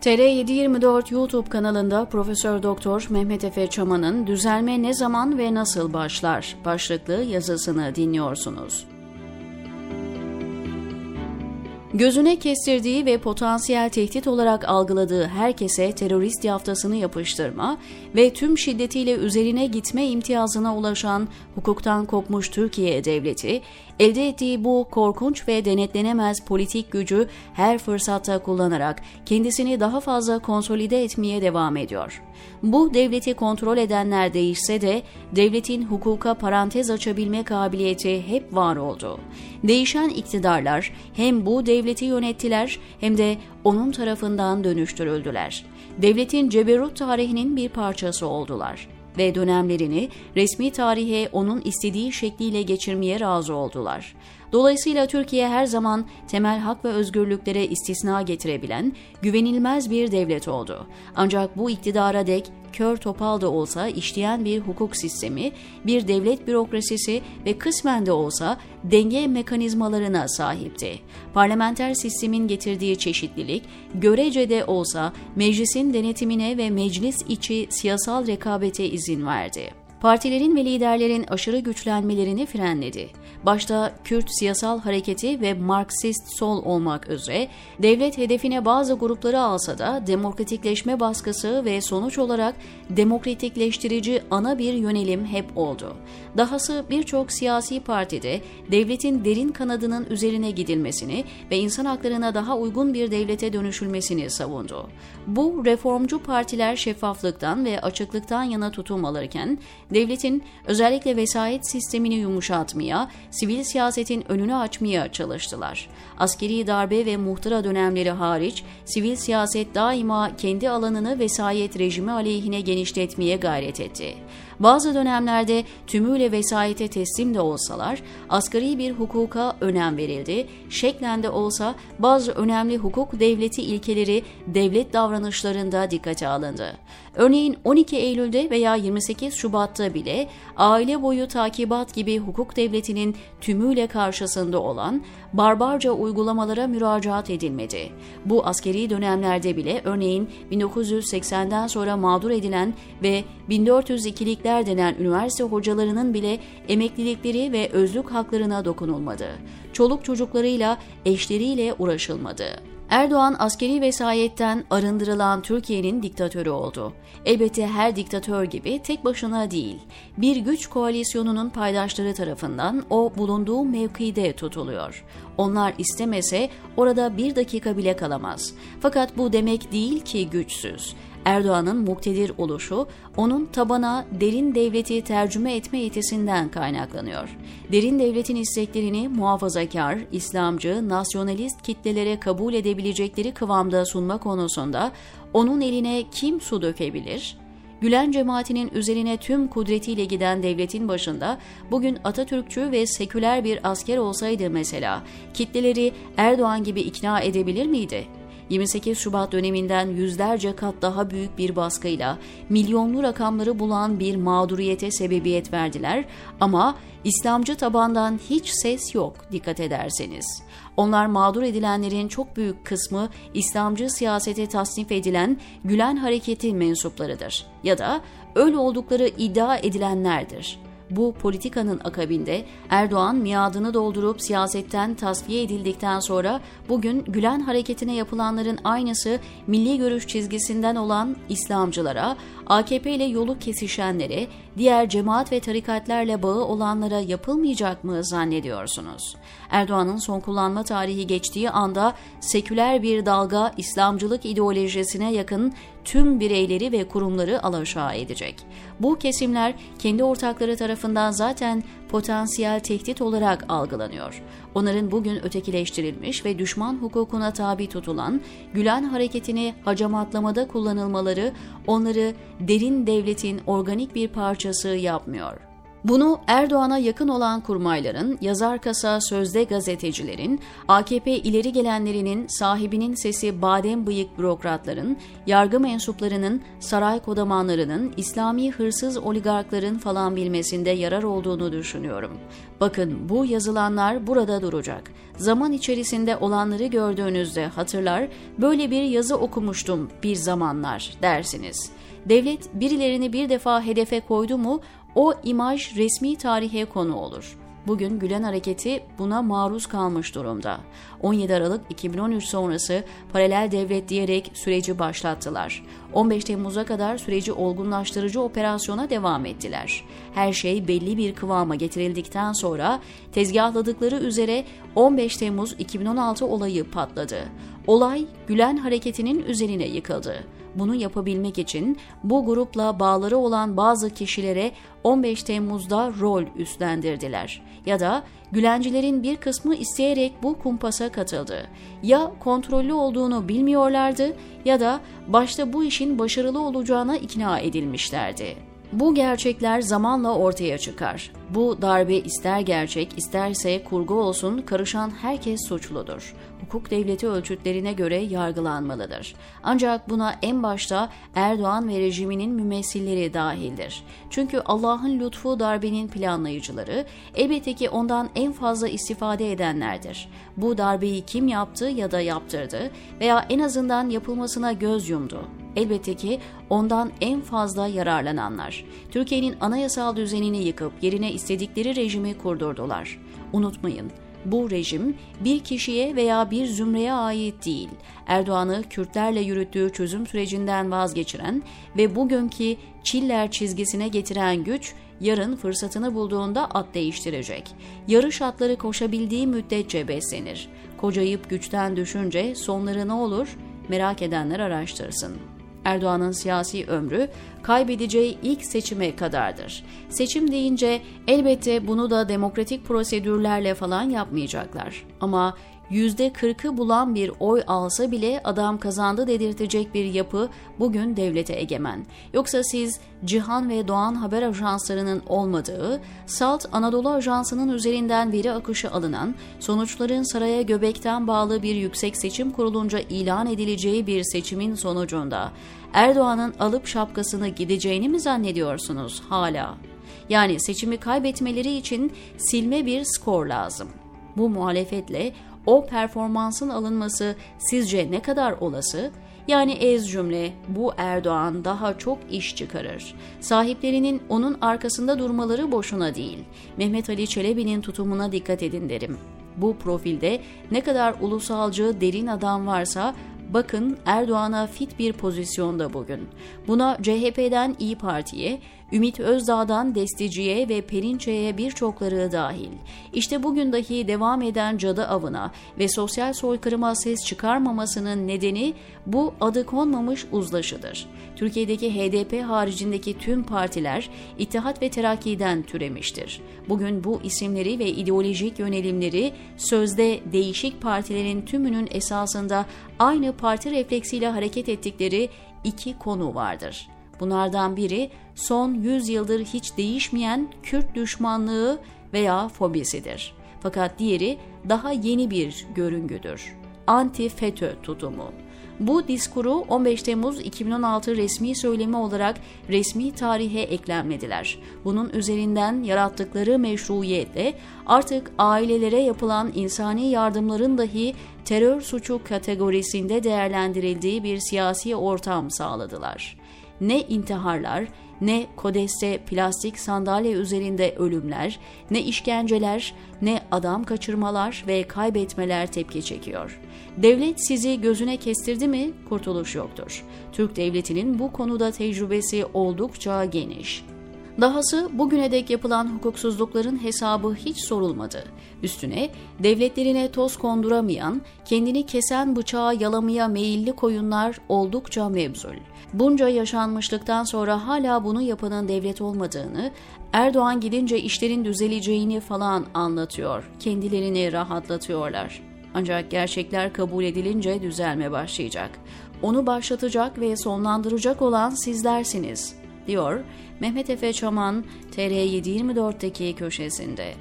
TR724 YouTube kanalında Profesör Doktor Mehmet Efe Çaman'ın Düzelme ne zaman ve nasıl başlar başlıklı yazısını dinliyorsunuz. Gözüne kestirdiği ve potansiyel tehdit olarak algıladığı herkese terörist yaftasını yapıştırma ve tüm şiddetiyle üzerine gitme imtiyazına ulaşan hukuktan kopmuş Türkiye Devleti, elde ettiği bu korkunç ve denetlenemez politik gücü her fırsatta kullanarak kendisini daha fazla konsolide etmeye devam ediyor. Bu devleti kontrol edenler değişse de devletin hukuka parantez açabilme kabiliyeti hep var oldu. Değişen iktidarlar hem bu devleti yönettiler hem de onun tarafından dönüştürüldüler. Devletin ceberut tarihinin bir parçası oldular ve dönemlerini resmi tarihe onun istediği şekliyle geçirmeye razı oldular. Dolayısıyla Türkiye her zaman temel hak ve özgürlüklere istisna getirebilen güvenilmez bir devlet oldu. Ancak bu iktidara dek kör topal da olsa işleyen bir hukuk sistemi, bir devlet bürokrasisi ve kısmen de olsa denge mekanizmalarına sahipti. Parlamenter sistemin getirdiği çeşitlilik, görece de olsa meclisin denetimine ve meclis içi siyasal rekabete izin verdi partilerin ve liderlerin aşırı güçlenmelerini frenledi. Başta Kürt siyasal hareketi ve Marksist sol olmak üzere devlet hedefine bazı grupları alsa da demokratikleşme baskısı ve sonuç olarak demokratikleştirici ana bir yönelim hep oldu. Dahası birçok siyasi partide devletin derin kanadının üzerine gidilmesini ve insan haklarına daha uygun bir devlete dönüşülmesini savundu. Bu reformcu partiler şeffaflıktan ve açıklıktan yana tutum alırken devletin özellikle vesayet sistemini yumuşatmaya, sivil siyasetin önünü açmaya çalıştılar. Askeri darbe ve muhtıra dönemleri hariç sivil siyaset daima kendi alanını vesayet rejimi aleyhine genişletmeye gayret etti. Bazı dönemlerde tümüyle vesayete teslim de olsalar, asgari bir hukuka önem verildi, şeklen de olsa bazı önemli hukuk devleti ilkeleri devlet davranışlarında dikkate alındı. Örneğin 12 Eylül'de veya 28 Şubat'ta bile aile boyu takibat gibi hukuk devletinin tümüyle karşısında olan barbarca uygulamalara müracaat edilmedi. Bu askeri dönemlerde bile örneğin 1980'den sonra mağdur edilen ve 1402'likler denen üniversite hocalarının bile emeklilikleri ve özlük haklarına dokunulmadı. Çoluk çocuklarıyla, eşleriyle uğraşılmadı. Erdoğan askeri vesayetten arındırılan Türkiye'nin diktatörü oldu. Elbette her diktatör gibi tek başına değil, bir güç koalisyonunun paydaşları tarafından o bulunduğu mevkide tutuluyor. Onlar istemese orada bir dakika bile kalamaz. Fakat bu demek değil ki güçsüz. Erdoğan'ın muktedir oluşu onun tabana derin devleti tercüme etme yetisinden kaynaklanıyor. Derin devletin isteklerini muhafazakar, İslamcı, nasyonalist kitlelere kabul edebilecekleri kıvamda sunma konusunda onun eline kim su dökebilir? Gülen cemaatinin üzerine tüm kudretiyle giden devletin başında bugün Atatürkçü ve seküler bir asker olsaydı mesela kitleleri Erdoğan gibi ikna edebilir miydi? 28 Şubat döneminden yüzlerce kat daha büyük bir baskıyla milyonlu rakamları bulan bir mağduriyete sebebiyet verdiler ama İslamcı tabandan hiç ses yok dikkat ederseniz. Onlar mağdur edilenlerin çok büyük kısmı İslamcı siyasete tasnif edilen Gülen Hareketi mensuplarıdır ya da öyle oldukları iddia edilenlerdir. Bu politikanın akabinde Erdoğan miadını doldurup siyasetten tasfiye edildikten sonra bugün Gülen hareketine yapılanların aynısı milli görüş çizgisinden olan İslamcılara, AKP ile yolu kesişenlere, diğer cemaat ve tarikatlerle bağı olanlara yapılmayacak mı zannediyorsunuz? Erdoğan'ın son kullanma tarihi geçtiği anda seküler bir dalga İslamcılık ideolojisine yakın tüm bireyleri ve kurumları alaşağı edecek. Bu kesimler kendi ortakları tarafından zaten potansiyel tehdit olarak algılanıyor. Onların bugün ötekileştirilmiş ve düşman hukukuna tabi tutulan Gülen hareketini hacamatlamada kullanılmaları onları derin devletin organik bir parçası yapmıyor. Bunu Erdoğan'a yakın olan kurmayların, yazar kasa sözde gazetecilerin, AKP ileri gelenlerinin, sahibinin sesi badem bıyık bürokratların, yargı mensuplarının, saray kodamanlarının, İslami hırsız oligarkların falan bilmesinde yarar olduğunu düşünüyorum. Bakın bu yazılanlar burada duracak. Zaman içerisinde olanları gördüğünüzde hatırlar, böyle bir yazı okumuştum bir zamanlar dersiniz. Devlet birilerini bir defa hedefe koydu mu o imaj resmi tarihe konu olur. Bugün Gülen Hareketi buna maruz kalmış durumda. 17 Aralık 2013 sonrası paralel devlet diyerek süreci başlattılar. 15 Temmuz'a kadar süreci olgunlaştırıcı operasyona devam ettiler. Her şey belli bir kıvama getirildikten sonra tezgahladıkları üzere 15 Temmuz 2016 olayı patladı. Olay Gülen Hareketi'nin üzerine yıkıldı. Bunu yapabilmek için bu grupla bağları olan bazı kişilere 15 Temmuz'da rol üstlendirdiler. Ya da Gülencilerin bir kısmı isteyerek bu kumpasa katıldı. Ya kontrollü olduğunu bilmiyorlardı ya da başta bu işin başarılı olacağına ikna edilmişlerdi. Bu gerçekler zamanla ortaya çıkar. Bu darbe ister gerçek isterse kurgu olsun karışan herkes suçludur. Hukuk devleti ölçütlerine göre yargılanmalıdır. Ancak buna en başta Erdoğan ve rejiminin mümessilleri dahildir. Çünkü Allah'ın lütfu darbenin planlayıcıları elbette ki ondan en fazla istifade edenlerdir. Bu darbeyi kim yaptı ya da yaptırdı veya en azından yapılmasına göz yumdu. Elbette ki ondan en fazla yararlananlar. Türkiye'nin anayasal düzenini yıkıp yerine istedikleri rejimi kurdurdular. Unutmayın, bu rejim bir kişiye veya bir zümreye ait değil. Erdoğan'ı Kürtlerle yürüttüğü çözüm sürecinden vazgeçiren ve bugünkü Çiller çizgisine getiren güç yarın fırsatını bulduğunda at değiştirecek. Yarış atları koşabildiği müddetçe beslenir. Kocayıp güçten düşünce sonları ne olur? Merak edenler araştırsın. Erdoğan'ın siyasi ömrü kaybedeceği ilk seçime kadardır. Seçim deyince elbette bunu da demokratik prosedürlerle falan yapmayacaklar. Ama %40'ı bulan bir oy alsa bile adam kazandı dedirtecek bir yapı bugün devlete egemen. Yoksa siz Cihan ve Doğan haber ajanslarının olmadığı, Salt Anadolu Ajansı'nın üzerinden veri akışı alınan, sonuçların saraya göbekten bağlı bir yüksek seçim kurulunca ilan edileceği bir seçimin sonucunda Erdoğan'ın alıp şapkasını gideceğini mi zannediyorsunuz hala? Yani seçimi kaybetmeleri için silme bir skor lazım. Bu muhalefetle o performansın alınması sizce ne kadar olası? Yani ez cümle bu Erdoğan daha çok iş çıkarır. Sahiplerinin onun arkasında durmaları boşuna değil. Mehmet Ali Çelebi'nin tutumuna dikkat edin derim. Bu profilde ne kadar ulusalcı derin adam varsa bakın Erdoğan'a fit bir pozisyonda bugün. Buna CHP'den İyi Parti'ye, Ümit Özdağ'dan Destici'ye ve Perinçe'ye birçokları dahil. İşte bugün dahi devam eden cadı avına ve sosyal soykırıma ses çıkarmamasının nedeni bu adı konmamış uzlaşıdır. Türkiye'deki HDP haricindeki tüm partiler İttihat ve Terakki'den türemiştir. Bugün bu isimleri ve ideolojik yönelimleri sözde değişik partilerin tümünün esasında aynı parti refleksiyle hareket ettikleri iki konu vardır. Bunlardan biri son 100 yıldır hiç değişmeyen Kürt düşmanlığı veya fobisidir. Fakat diğeri daha yeni bir görüngüdür. Anti-FETÖ tutumu. Bu diskuru 15 Temmuz 2016 resmi söylemi olarak resmi tarihe eklenmediler. Bunun üzerinden yarattıkları meşruiyetle artık ailelere yapılan insani yardımların dahi terör suçu kategorisinde değerlendirildiği bir siyasi ortam sağladılar ne intiharlar, ne kodeste plastik sandalye üzerinde ölümler, ne işkenceler, ne adam kaçırmalar ve kaybetmeler tepki çekiyor. Devlet sizi gözüne kestirdi mi kurtuluş yoktur. Türk devletinin bu konuda tecrübesi oldukça geniş. Dahası bugüne dek yapılan hukuksuzlukların hesabı hiç sorulmadı. Üstüne devletlerine toz konduramayan, kendini kesen bıçağı yalamaya meyilli koyunlar oldukça mevzul. Bunca yaşanmışlıktan sonra hala bunu yapanın devlet olmadığını, Erdoğan gidince işlerin düzeleceğini falan anlatıyor. Kendilerini rahatlatıyorlar. Ancak gerçekler kabul edilince düzelme başlayacak. Onu başlatacak ve sonlandıracak olan sizlersiniz. Diyor Mehmet Efe Çaman TR724'deki köşesinde.